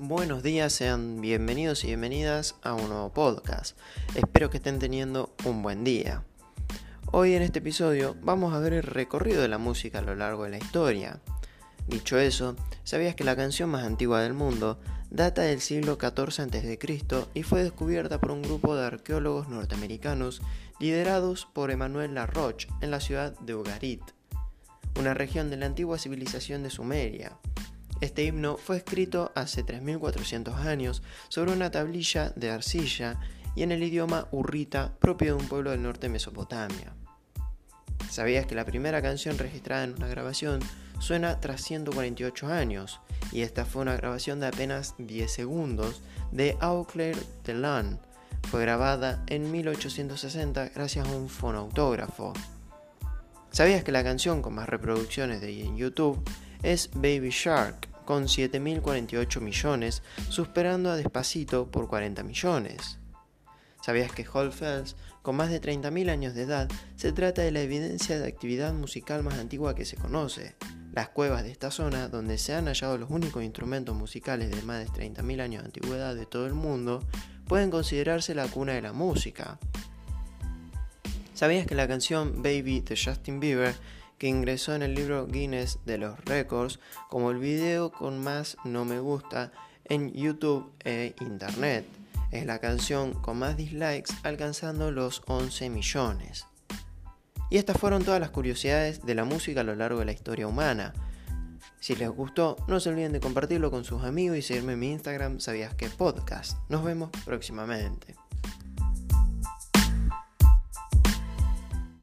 buenos días, sean bienvenidos y bienvenidas a un nuevo podcast. Espero que estén teniendo un buen día. Hoy en este episodio vamos a ver el recorrido de la música a lo largo de la historia. Dicho eso, ¿sabías que la canción más antigua del mundo data del siglo XIV a.C. y fue descubierta por un grupo de arqueólogos norteamericanos liderados por Emmanuel Laroche en la ciudad de Ugarit, una región de la antigua civilización de Sumeria? Este himno fue escrito hace 3400 años sobre una tablilla de arcilla y en el idioma urrita propio de un pueblo del norte de Mesopotamia. ¿Sabías que la primera canción registrada en una grabación suena tras 148 años? Y esta fue una grabación de apenas 10 segundos de Auclair de Lan. Fue grabada en 1860 gracias a un fonautógrafo. ¿Sabías que la canción con más reproducciones de en YouTube es Baby Shark? Con 7.048 millones, superando a Despacito por 40 millones. ¿Sabías que Hall Fells, con más de 30.000 años de edad, se trata de la evidencia de actividad musical más antigua que se conoce? Las cuevas de esta zona, donde se han hallado los únicos instrumentos musicales de más de 30.000 años de antigüedad de todo el mundo, pueden considerarse la cuna de la música. ¿Sabías que la canción Baby de Justin Bieber que ingresó en el libro Guinness de los Records como el video con más no me gusta en YouTube e Internet. Es la canción con más dislikes alcanzando los 11 millones. Y estas fueron todas las curiosidades de la música a lo largo de la historia humana. Si les gustó, no se olviden de compartirlo con sus amigos y seguirme en mi Instagram, sabías que podcast. Nos vemos próximamente.